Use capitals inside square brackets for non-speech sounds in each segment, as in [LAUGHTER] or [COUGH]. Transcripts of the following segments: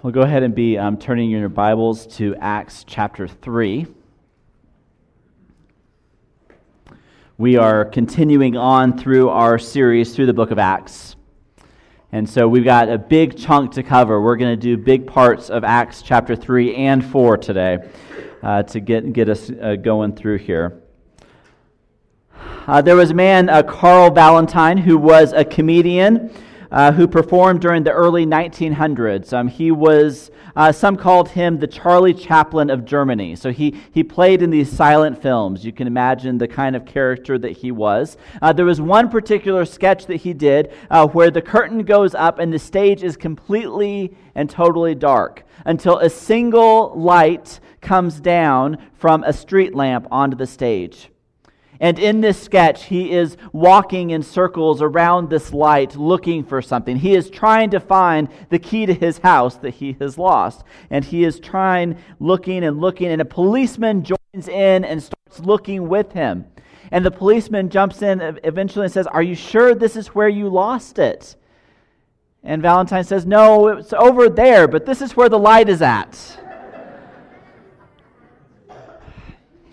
We'll go ahead and be um, turning your Bibles to Acts chapter 3. We are continuing on through our series through the book of Acts. And so we've got a big chunk to cover. We're going to do big parts of Acts chapter 3 and 4 today uh, to get, get us uh, going through here. Uh, there was a man, uh, Carl Valentine, who was a comedian uh, who performed during the early 1900s. Um, he was, uh, some called him the Charlie Chaplin of Germany. So he, he played in these silent films. You can imagine the kind of character that he was. Uh, there was one particular sketch that he did uh, where the curtain goes up and the stage is completely and totally dark until a single light comes down from a street lamp onto the stage. And in this sketch, he is walking in circles around this light looking for something. He is trying to find the key to his house that he has lost. And he is trying, looking and looking, and a policeman joins in and starts looking with him. And the policeman jumps in eventually and says, Are you sure this is where you lost it? And Valentine says, No, it's over there, but this is where the light is at.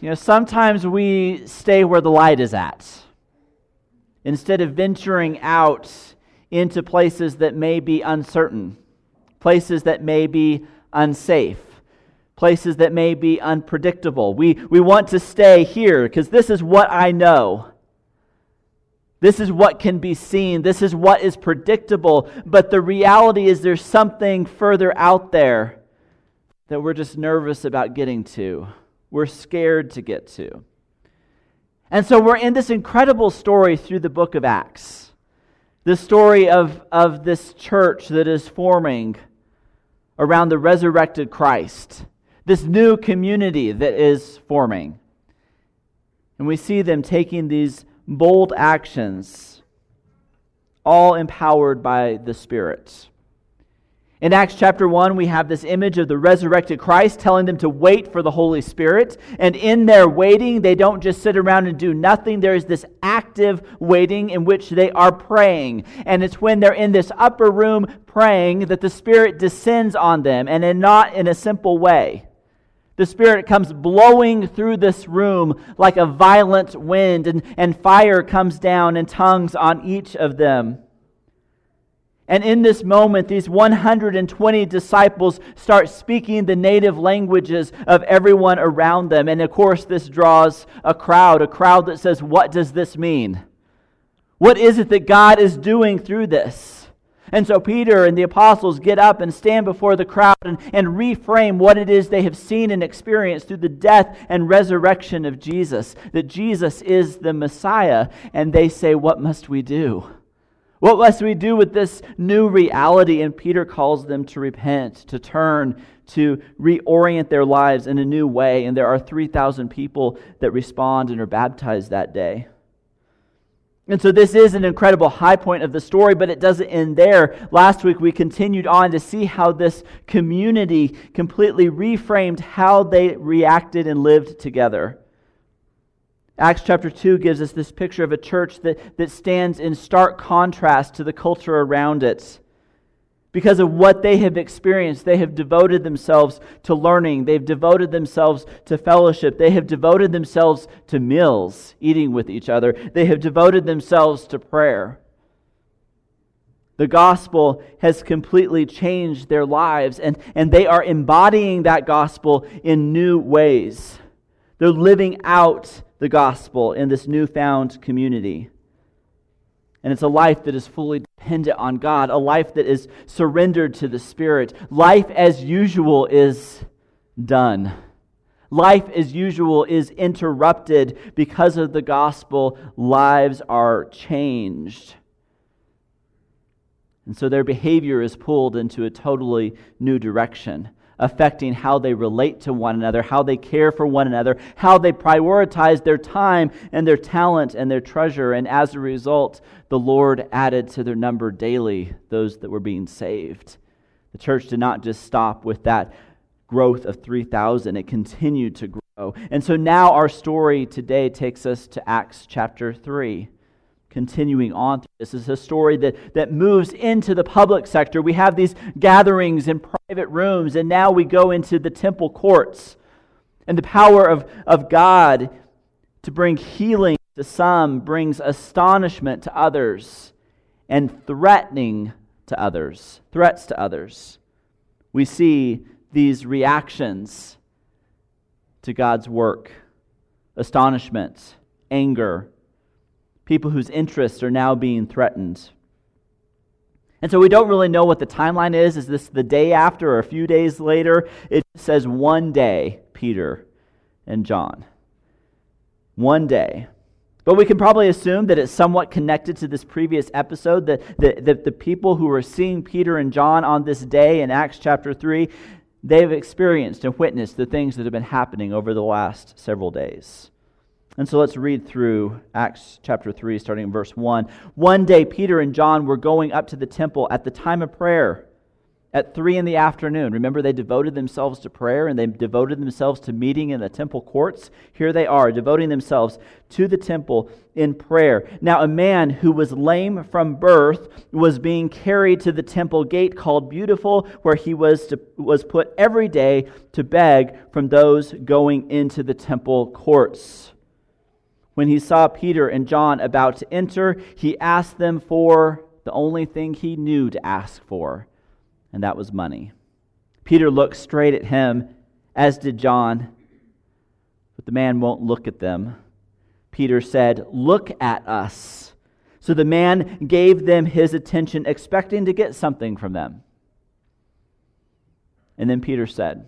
You know, sometimes we stay where the light is at instead of venturing out into places that may be uncertain, places that may be unsafe, places that may be unpredictable. We, we want to stay here because this is what I know. This is what can be seen. This is what is predictable. But the reality is there's something further out there that we're just nervous about getting to we're scared to get to. And so we're in this incredible story through the book of Acts. The story of, of this church that is forming around the resurrected Christ, this new community that is forming. And we see them taking these bold actions, all empowered by the Spirit. In Acts chapter 1, we have this image of the resurrected Christ telling them to wait for the Holy Spirit. And in their waiting, they don't just sit around and do nothing. There is this active waiting in which they are praying. And it's when they're in this upper room praying that the Spirit descends on them, and in not in a simple way. The Spirit comes blowing through this room like a violent wind, and, and fire comes down in tongues on each of them. And in this moment, these 120 disciples start speaking the native languages of everyone around them. And of course, this draws a crowd, a crowd that says, What does this mean? What is it that God is doing through this? And so Peter and the apostles get up and stand before the crowd and, and reframe what it is they have seen and experienced through the death and resurrection of Jesus, that Jesus is the Messiah. And they say, What must we do? What must we do with this new reality? And Peter calls them to repent, to turn, to reorient their lives in a new way. And there are 3,000 people that respond and are baptized that day. And so this is an incredible high point of the story, but it doesn't end there. Last week we continued on to see how this community completely reframed how they reacted and lived together. Acts chapter 2 gives us this picture of a church that, that stands in stark contrast to the culture around it. Because of what they have experienced, they have devoted themselves to learning. They've devoted themselves to fellowship. They have devoted themselves to meals, eating with each other. They have devoted themselves to prayer. The gospel has completely changed their lives, and, and they are embodying that gospel in new ways. They're living out the gospel in this newfound community. And it's a life that is fully dependent on God, a life that is surrendered to the Spirit. Life as usual is done. Life as usual is interrupted because of the gospel. Lives are changed. And so their behavior is pulled into a totally new direction affecting how they relate to one another, how they care for one another, how they prioritize their time and their talent and their treasure. And as a result, the Lord added to their number daily those that were being saved. The church did not just stop with that growth of 3,000, it continued to grow. And so now our story today takes us to Acts chapter 3 continuing on. through This is a story that, that moves into the public sector. We have these gatherings in private rooms, and now we go into the temple courts. And the power of, of God to bring healing to some brings astonishment to others and threatening to others, threats to others. We see these reactions to God's work astonishment, anger, people whose interests are now being threatened. And so we don't really know what the timeline is. Is this the day after or a few days later? It says one day, Peter and John. One day. But we can probably assume that it's somewhat connected to this previous episode, that, that, that the people who were seeing Peter and John on this day in Acts chapter 3, they've experienced and witnessed the things that have been happening over the last several days. And so let's read through Acts chapter 3, starting in verse 1. One day, Peter and John were going up to the temple at the time of prayer at 3 in the afternoon. Remember, they devoted themselves to prayer and they devoted themselves to meeting in the temple courts. Here they are, devoting themselves to the temple in prayer. Now, a man who was lame from birth was being carried to the temple gate called Beautiful, where he was, to, was put every day to beg from those going into the temple courts. When he saw Peter and John about to enter, he asked them for the only thing he knew to ask for and that was money. Peter looked straight at him, as did John, but the man won't look at them. Peter said, Look at us. So the man gave them his attention, expecting to get something from them. And then Peter said,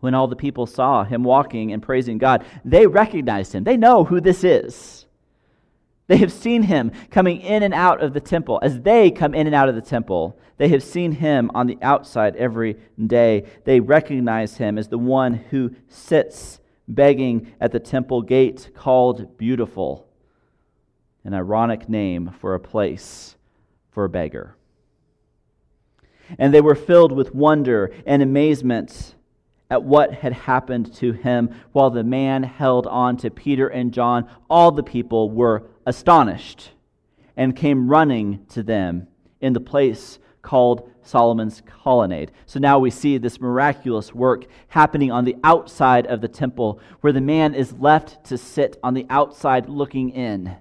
When all the people saw him walking and praising God, they recognized him. They know who this is. They have seen him coming in and out of the temple. As they come in and out of the temple, they have seen him on the outside every day. They recognize him as the one who sits begging at the temple gate called Beautiful, an ironic name for a place for a beggar. And they were filled with wonder and amazement at what had happened to him while the man held on to Peter and John. All the people were astonished and came running to them in the place called Solomon's colonnade. So now we see this miraculous work happening on the outside of the temple, where the man is left to sit on the outside looking in.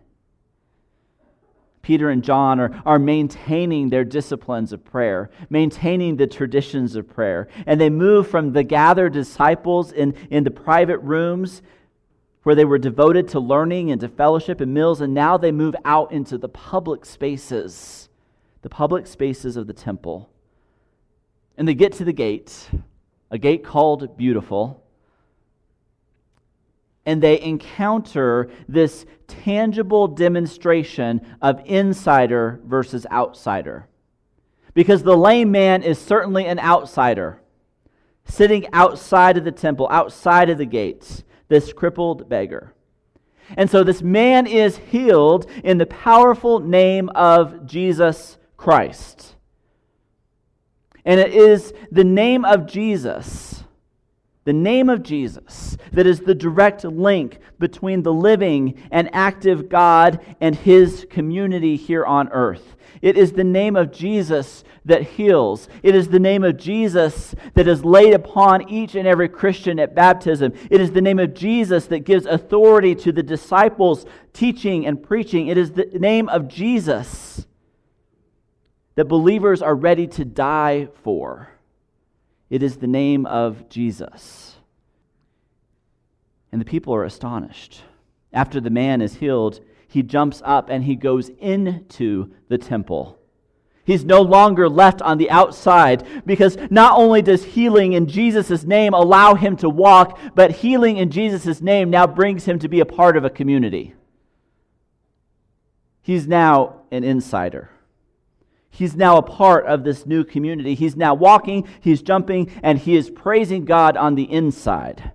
Peter and John are, are maintaining their disciplines of prayer, maintaining the traditions of prayer. And they move from the gathered disciples in, in the private rooms where they were devoted to learning and to fellowship and meals, and now they move out into the public spaces, the public spaces of the temple. And they get to the gate, a gate called Beautiful and they encounter this tangible demonstration of insider versus outsider. Because the lame man is certainly an outsider, sitting outside of the temple, outside of the gates, this crippled beggar. And so this man is healed in the powerful name of Jesus Christ. And it is the name of Jesus the name of Jesus, that is the direct link between the living and active God and his community here on earth. It is the name of Jesus that heals. It is the name of Jesus that is laid upon each and every Christian at baptism. It is the name of Jesus that gives authority to the disciples teaching and preaching. It is the name of Jesus that believers are ready to die for. It is the name of Jesus. And the people are astonished. After the man is healed, he jumps up and he goes into the temple. He's no longer left on the outside because not only does healing in Jesus' name allow him to walk, but healing in Jesus' name now brings him to be a part of a community. He's now an insider. He's now a part of this new community. He's now walking, he's jumping, and he is praising God on the inside.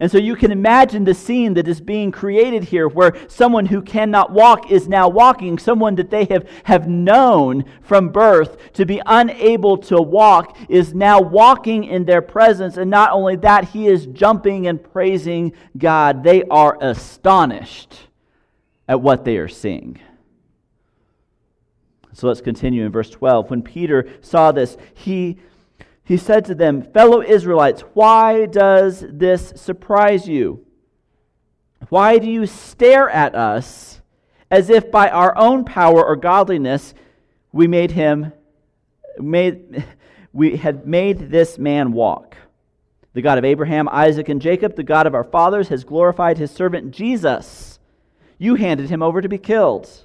And so you can imagine the scene that is being created here where someone who cannot walk is now walking, someone that they have, have known from birth to be unable to walk is now walking in their presence. And not only that, he is jumping and praising God. They are astonished at what they are seeing. So let's continue in verse 12. When Peter saw this, he, he said to them, Fellow Israelites, why does this surprise you? Why do you stare at us as if by our own power or godliness we made him made we had made this man walk? The God of Abraham, Isaac, and Jacob, the God of our fathers, has glorified his servant Jesus. You handed him over to be killed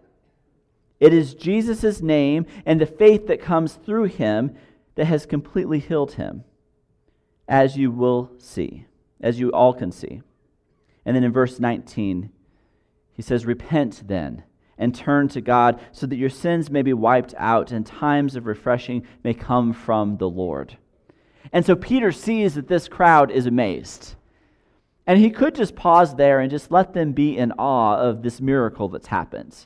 It is Jesus' name and the faith that comes through him that has completely healed him, as you will see, as you all can see. And then in verse 19, he says, Repent then and turn to God so that your sins may be wiped out and times of refreshing may come from the Lord. And so Peter sees that this crowd is amazed. And he could just pause there and just let them be in awe of this miracle that's happened.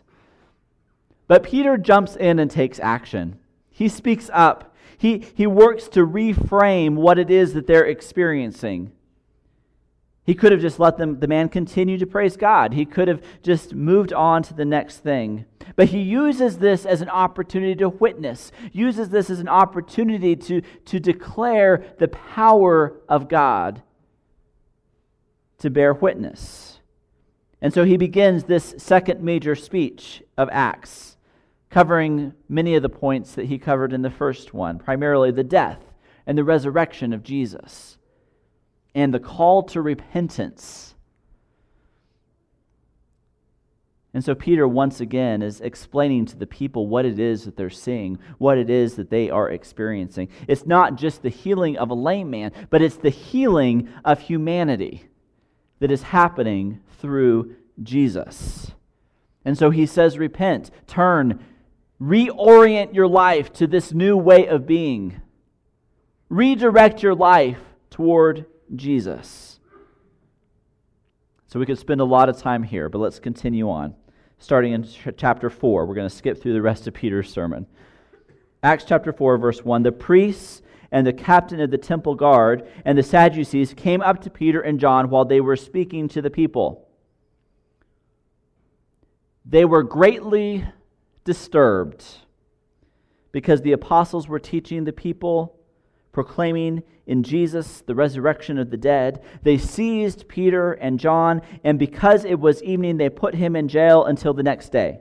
But Peter jumps in and takes action. He speaks up. He, he works to reframe what it is that they're experiencing. He could have just let them, the man continue to praise God. He could have just moved on to the next thing. But he uses this as an opportunity to witness, uses this as an opportunity to, to declare the power of God, to bear witness. And so he begins this second major speech of Acts covering many of the points that he covered in the first one, primarily the death and the resurrection of Jesus and the call to repentance. And so Peter once again is explaining to the people what it is that they're seeing, what it is that they are experiencing. It's not just the healing of a lame man, but it's the healing of humanity that is happening through Jesus. And so he says, Repent, turn, Reorient your life to this new way of being. Redirect your life toward Jesus. So we could spend a lot of time here, but let's continue on. Starting in chapter 4, we're going to skip through the rest of Peter's sermon. Acts chapter 4, verse 1 The priests and the captain of the temple guard and the Sadducees came up to Peter and John while they were speaking to the people. They were greatly disturbed because the apostles were teaching the people, proclaiming in Jesus the resurrection of the dead. They seized Peter and John, and because it was evening, they put him in jail until the next day.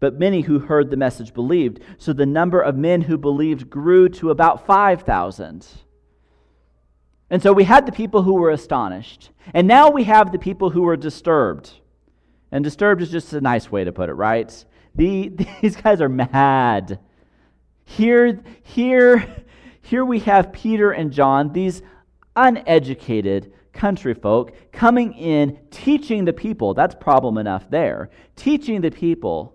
But many who heard the message believed, so the number of men who believed grew to about 5,000. And so we had the people who were astonished, and now we have the people who were disturbed. And disturbed is just a nice way to put it, right? The, [LAUGHS] these guys are mad. Here, here, here we have Peter and John, these uneducated country folk, coming in, teaching the people. That's problem enough there. Teaching the people,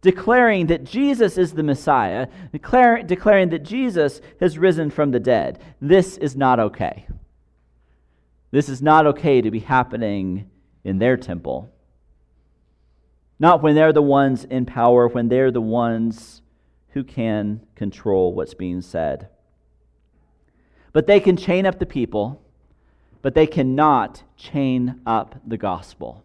declaring that Jesus is the Messiah, declaring that Jesus has risen from the dead. This is not okay. This is not okay to be happening in their temple. Not when they're the ones in power, when they're the ones who can control what's being said. But they can chain up the people, but they cannot chain up the gospel.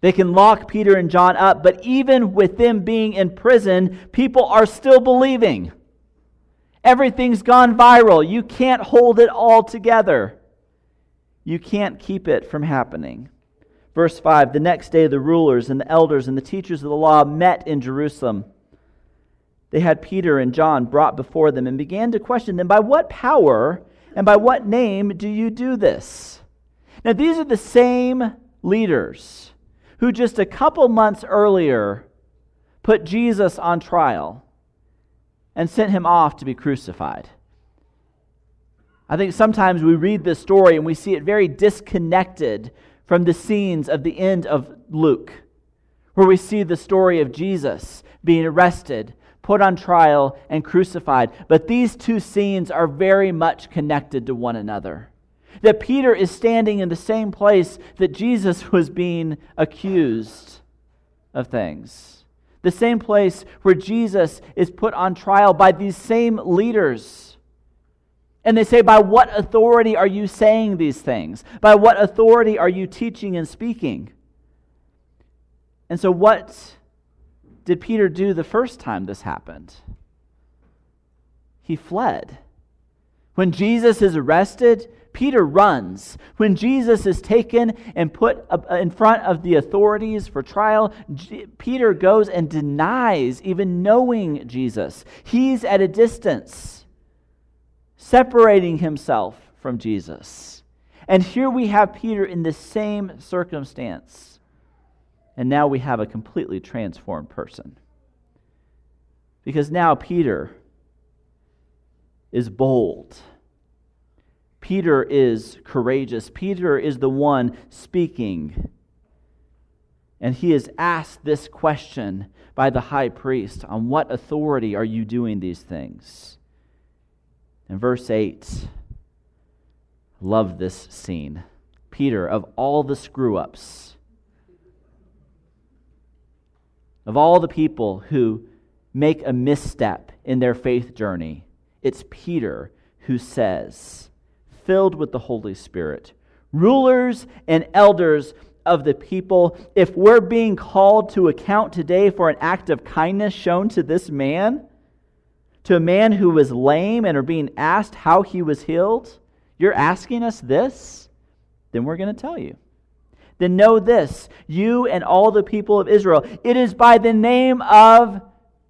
They can lock Peter and John up, but even with them being in prison, people are still believing. Everything's gone viral. You can't hold it all together. You can't keep it from happening. Verse 5 The next day, the rulers and the elders and the teachers of the law met in Jerusalem. they had Peter and John brought before them and began to question them, By what power and by what name do you do this? Now, these are the same leaders who just a couple months earlier put Jesus on trial and sent him off to be crucified. I think sometimes we read this story and we see it very disconnected from the scenes of the end of Luke, where we see the story of Jesus being arrested, put on trial, and crucified. But these two scenes are very much connected to one another. That Peter is standing in the same place that Jesus [LAUGHS] was being accused of things. The same place where Jesus is put on trial by these same leaders. And they say, By what authority are you saying these things? By what authority are you teaching and speaking? And so, what did Peter do the first time this happened? He fled. When Jesus is arrested, Peter runs. When Jesus is taken and put uh, in front of the authorities for trial, Peter goes and denies even knowing Jesus. He's at a distance, separating himself from Jesus. And here we have Peter in the same circumstance. And now we have a completely transformed person. Because now Peter is bold. Peter is courageous. Peter is the one speaking. And he is asked this question by the high priest On what authority are you doing these things? In verse 8, love this scene. Peter, of all the screw ups, Of all the people who make a misstep in their faith journey, it's Peter who says, filled with the Holy Spirit, rulers and elders of the people, if we're being called to account today for an act of kindness shown to this man, to a man who was lame and are being asked how he was healed, you're asking us this? Then we're going to tell you then know this, you and all the people of Israel. It is by the name of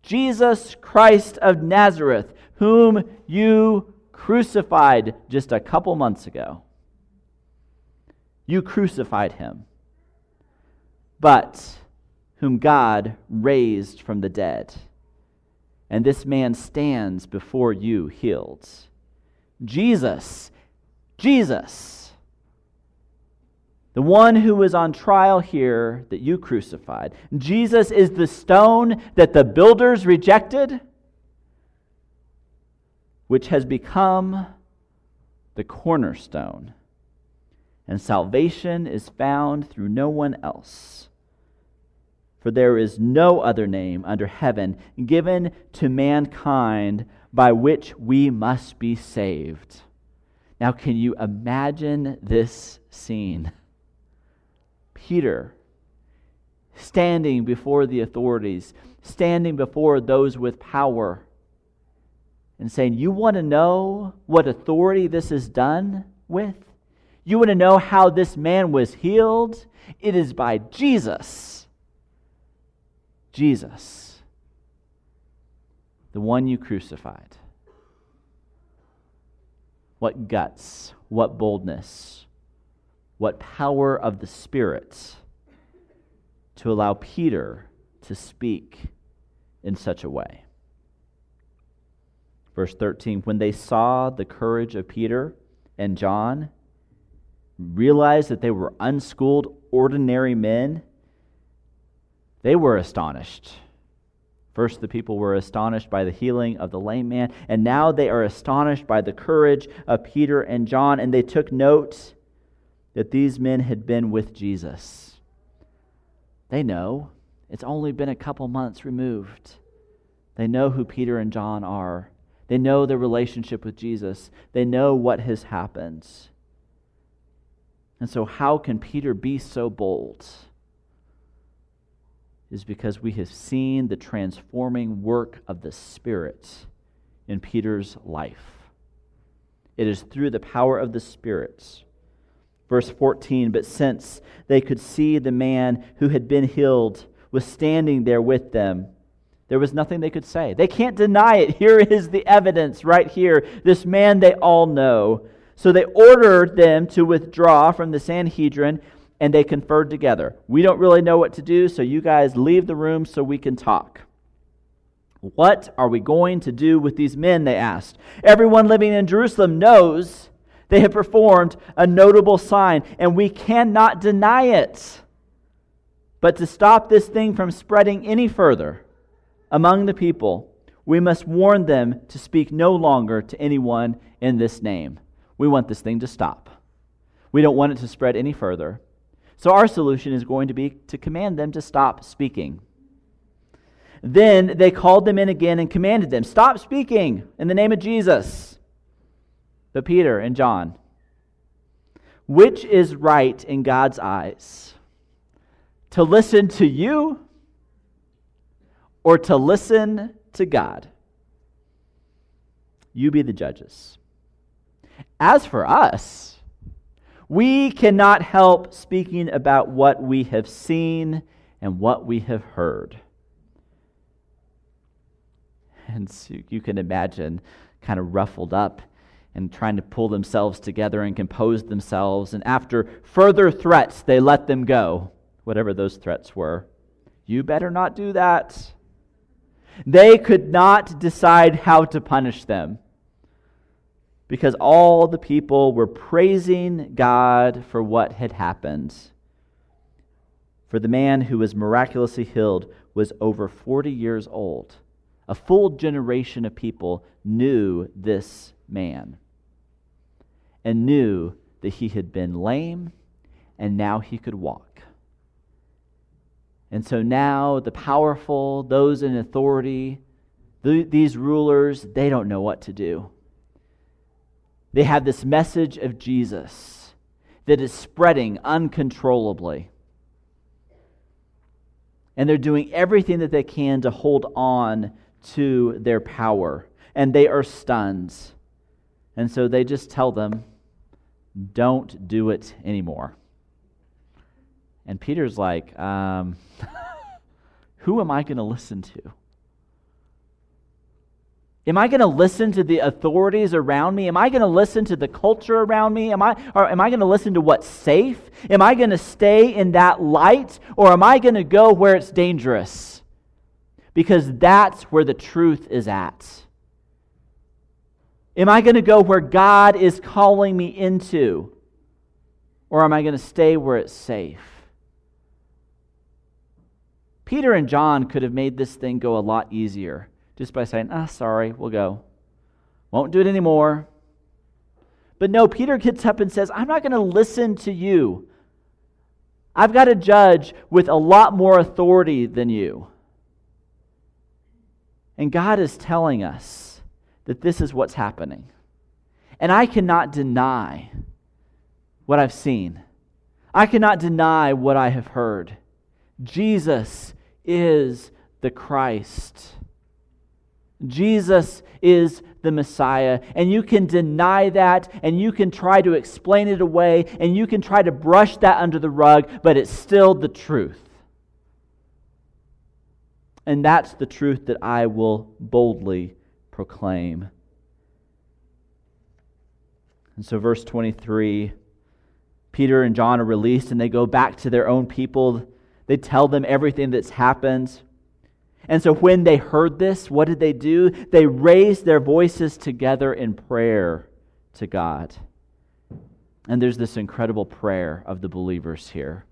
Jesus Christ of Nazareth, whom you crucified just a couple months ago. You crucified him, but whom God raised from the dead. And this man stands before you healed. Jesus, Jesus the one who was on trial here that you crucified. Jesus is the stone that the builders rejected, which has become the cornerstone. And salvation is found through no one else. For there is no other name under heaven given to mankind by which we must be saved. Now, can you imagine this scene? Peter standing before the authorities, standing before those with power, and saying, You want to know what authority this is done with? You want to know how this man was healed? It is by Jesus. Jesus, the one you crucified. What guts, what boldness what power of the Spirit to allow Peter to speak in such a way. Verse 13 When they saw the courage of Peter and John, realized that they were unschooled, ordinary men, they were astonished. First, the people were astonished by the healing of the lame man, and now they are astonished by the courage of Peter and John, and they took note that these men had been with Jesus. They know. It's only been a couple months removed. They know who Peter and John are. They know their relationship with Jesus. They know what has happened. And so, how can Peter be so bold? Is because we have seen the transforming work of the Spirit in Peter's life. It is through the power of the Spirit Verse 14 But since they could see the man who had been healed was standing there with them, There was nothing they could say. They can't deny it. Here is the evidence right here. This man they all know. So they ordered them to withdraw from the Sanhedrin and they conferred together. We don't really know what to do, so you guys leave the room so we can talk. What are we going to do with these men? They asked. Everyone living in Jerusalem knows they have performed a notable sign, and we cannot deny it. But to stop this thing from spreading any further among the people, we must warn them to speak no longer to anyone in this name. We want this thing to stop. We don't want it to spread any further. So, our solution is going to be to command them to stop speaking. Then they called them in again and commanded them, Stop speaking in the name of Jesus. But Peter and John, which is right in God's eyes? To listen to you or to listen to God? You be the judges. As for us, we cannot help speaking about what we have seen and what we have heard. And so you can imagine kind of ruffled up and trying to pull themselves together and compose themselves. And after further threats, they let them go, whatever those threats were. You better not do that. They could not decide how to punish them because all the people were praising God for what had happened. For the man who was miraculously healed was over 40 years old. A full generation of people knew this man and knew that he had been lame and now he could walk. And so now the powerful, those in authority, these rulers, they don't know what to do. They have this message of Jesus that is spreading uncontrollably. And they're doing everything that they can to hold on to their power. And they are stunned. And so they just tell them, don't do it anymore. And Peter's like, um, [LAUGHS] who am I going to listen to? Am I going to listen to the authorities around me? Am I going to listen to the culture around me? Am I, or am I going to listen to what's safe? Am I going to stay in that light? Or am I going to go where it's dangerous? Because that's where the truth is at. Am I going to go where God is calling me into? Or am I going to stay where it's safe? Peter and John could have made this thing go a lot easier just by saying, ah, sorry, we'll go. Won't do it anymore. But no, Peter gets up and says, I'm not going to listen to you. I've got a judge with a lot more authority than you. And God is telling us that this is what's happening. And I cannot deny what I've seen, I cannot deny what I have heard. Jesus is the Christ. Jesus is the Messiah. And you can deny that, and you can try to explain it away, and you can try to brush that under the rug, but it's still the truth. And that's the truth that I will boldly proclaim. And so, verse 23 Peter and John are released and they go back to their own people. They tell them everything that's happened. And so, when they heard this, what did they do? They raised their voices together in prayer to God. And there's this incredible prayer of the believers here.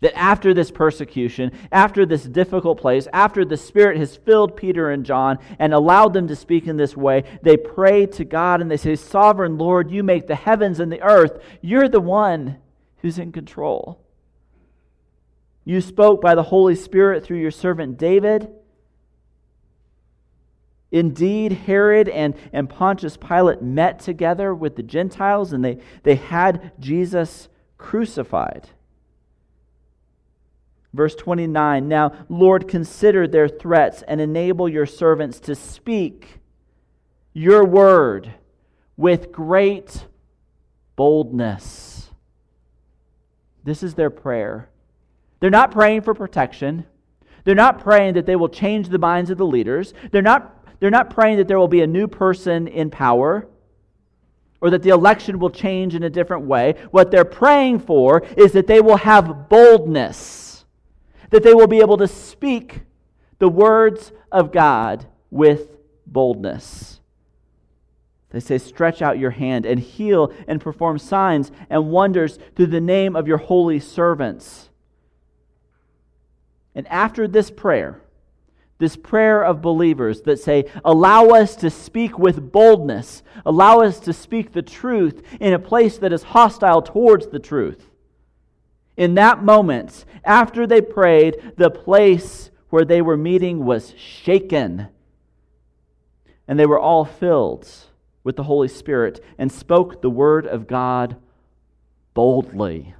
That after this persecution, after this difficult place, after the Spirit has filled Peter and John and allowed them to speak in this way, they pray to God and they say, Sovereign Lord, you make the heavens and the earth. You're the one who's in control. You spoke by the Holy Spirit through your servant David. Indeed, Herod and, and Pontius Pilate met together with the Gentiles and they, they had Jesus crucified. Verse 29 Now, Lord, consider their threats and enable your servants to speak your word with great boldness. This is their prayer. They're not praying for protection. They're not praying that they will change the minds of the leaders. They're not, they're not praying that there will be a new person in power or that the election will change in a different way. What they're praying for is that they will have boldness, that they will be able to speak the words of God with boldness. They say, Stretch out your hand and heal and perform signs and wonders through the name of your holy servants. And after this prayer, this prayer of believers that say, Allow us to speak with boldness, allow us to speak the truth in a place that is hostile towards the truth. In that moment, after they prayed, the place where they were meeting was shaken. And they were all filled with the Holy Spirit and spoke the word of God boldly.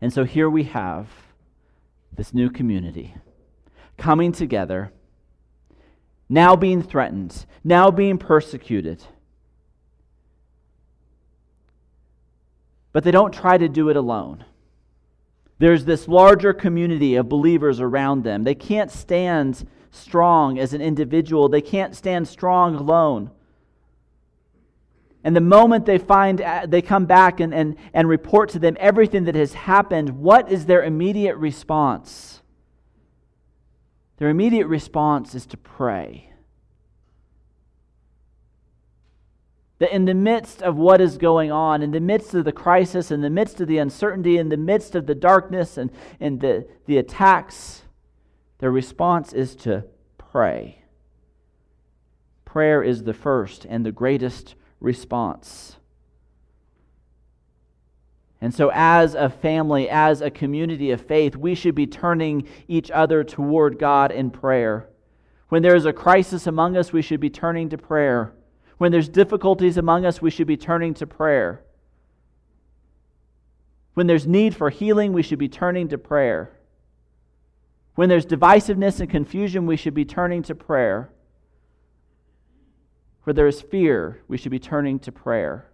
And so here we have this new community coming together, now being threatened, now being persecuted. But they don't try to do it alone. There's this larger community of believers around them. They can't stand strong as an individual, they can't stand strong alone. And the moment they find, uh, they come back and, and, and report to them everything that has happened, what is their immediate response? Their immediate response is to pray. That in the midst of what is going on, in the midst of the crisis, in the midst of the uncertainty, in the midst of the darkness and, and the, the attacks, their response is to pray. Prayer is the first and the greatest response. And so, as a family, as a community of faith, we should be turning each other toward God in prayer. When there is a crisis among us, we should be turning to prayer. When there's difficulties among us, we should be turning to prayer. When there's need for healing, we should be turning to prayer. When there's divisiveness and confusion, we should be turning to prayer. Where there is fear, we should be turning to prayer.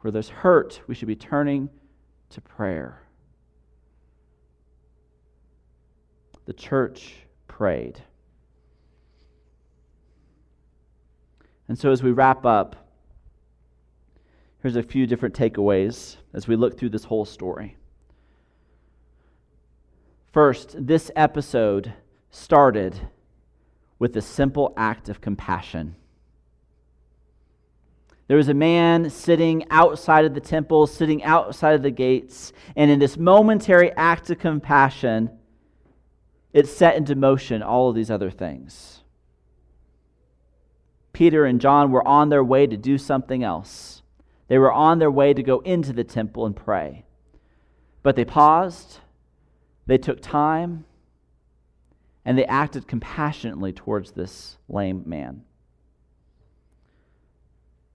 Where there's hurt, we should be turning to prayer. The church prayed. And so, as we wrap up, here's a few different takeaways as we look through this whole story. First, this episode started with a simple act of compassion. There was a man sitting outside of the temple, sitting outside of the gates, and in this momentary act of compassion, it set into motion all of these other things. Peter and John were on their way to do something else. They were on their way to go into the temple and pray. But they paused, they took time, and they acted compassionately towards this lame man.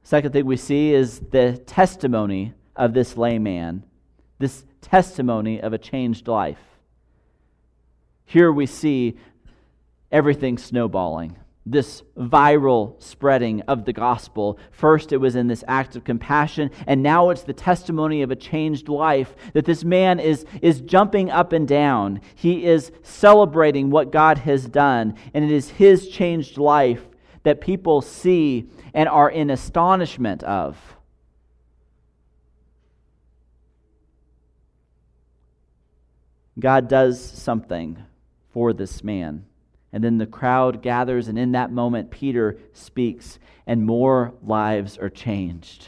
Second thing we see is the testimony of this lame man, this testimony of a changed life. Here we see everything snowballing this viral spreading of the gospel. First, it was in this act of compassion, and now it's the testimony of a changed life that this man is, is jumping up and down. He is celebrating what God has done, and it is his changed life that people see and are in astonishment of. God does something for this man. And then the crowd gathers, and in that moment, Peter speaks, and more lives are changed.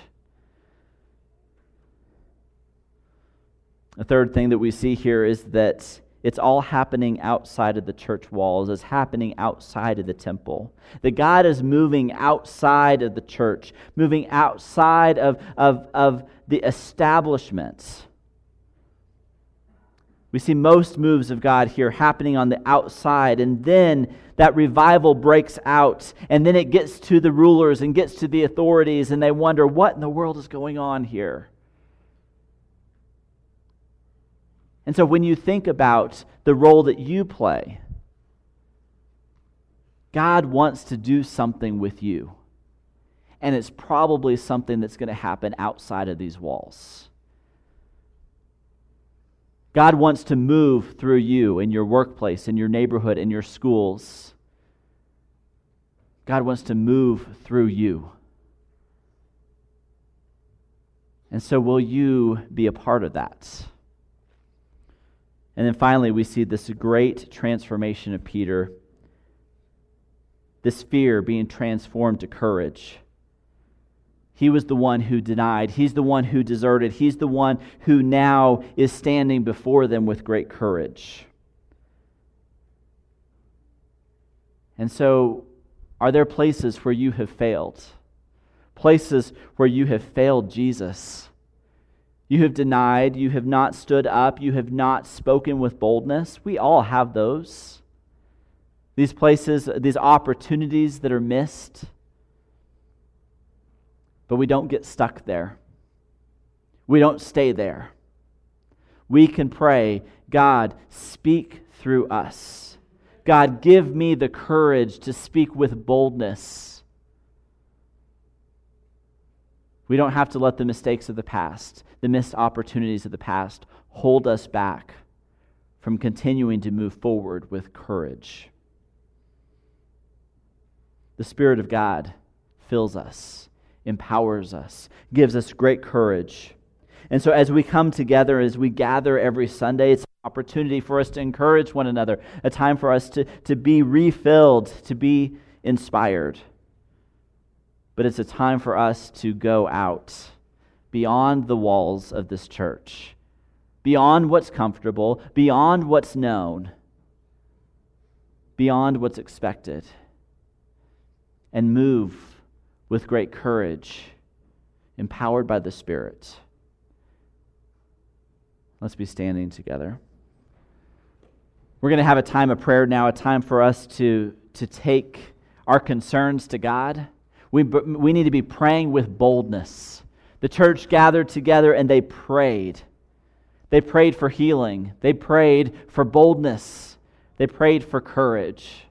The third thing that we see here is that it's all happening outside of the church walls, it's happening outside of the temple. That God is moving outside of the church, moving outside of, of, of the establishments. We see most moves of God here happening on the outside, and then that revival breaks out, and then it gets to the rulers and gets to the authorities, and they wonder, what in the world is going on here? And so when you think about the role that you play, God wants to do something with you. And it's probably something that's going to happen outside of these walls. God wants to move through you in your workplace, in your neighborhood, in your schools. God wants to move through you. And so, will you be a part of that? And then finally, we see this great transformation of Peter, this fear being transformed to courage. He was the one who denied. He's the one who deserted. He's the one who now is standing before them with great courage. And so, are there places where you have failed? Places where you have failed Jesus? You have denied, you have not stood up, you have not spoken with boldness. We all have those. These places, these opportunities that are missed. But we don't get stuck there. We don't stay there. We can pray, God, speak through us. God, give me the courage to speak with boldness. We don't have to let the mistakes of the past, the missed opportunities of the past, hold us back from continuing to move forward with courage. The Spirit of God fills us empowers us, gives us great courage. And so, as we come together, as we gather every Sunday, it's an opportunity for us to encourage one another, a time for us to, to be refilled, to be inspired. But it's a time for us to go out beyond the walls of this church, beyond what's comfortable, beyond what's known, beyond what's expected, and move with great courage, empowered by the Spirit. Let's be standing together. We're going to have a time of prayer now, a time for us to, to take our concerns to God. We, we need to be praying with boldness. The church gathered together and they prayed. They prayed for healing, they prayed for boldness, they prayed for courage.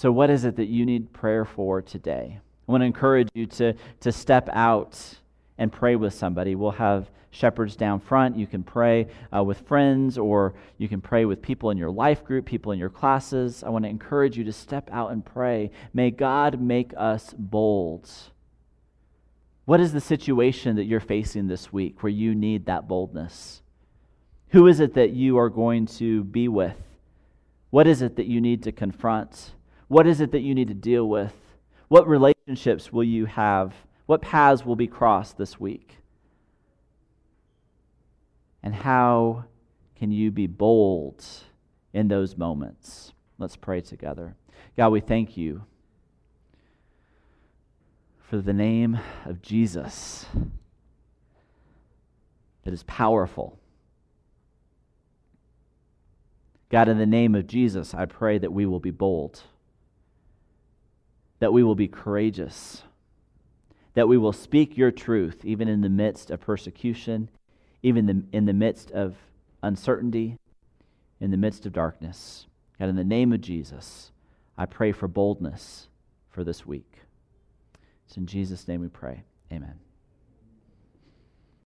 So, what is it that you need prayer for today? I want to encourage you to, to step out and pray with somebody. We'll have shepherds down front. You can pray uh, with friends, or you can pray with people in your life group, people in your classes. I want to encourage you to step out and pray. May God make us bold. What is the situation that you're facing this week where you need that boldness? Who is it that you are going to be with? What is it that you need to confront? What is it that you need to deal with? What relationships will you have? What paths will be crossed this week? And how can you be bold in those moments? Let's pray together. God, we thank you for the name of Jesus that is powerful. God, in the name of Jesus, I pray that we will be bold that we will be courageous, that we will speak your truth even in the midst of persecution, even in the midst of uncertainty, in the midst of darkness. God, in the name of Jesus, I pray for boldness for this week. It's in Jesus' name we pray. Amen.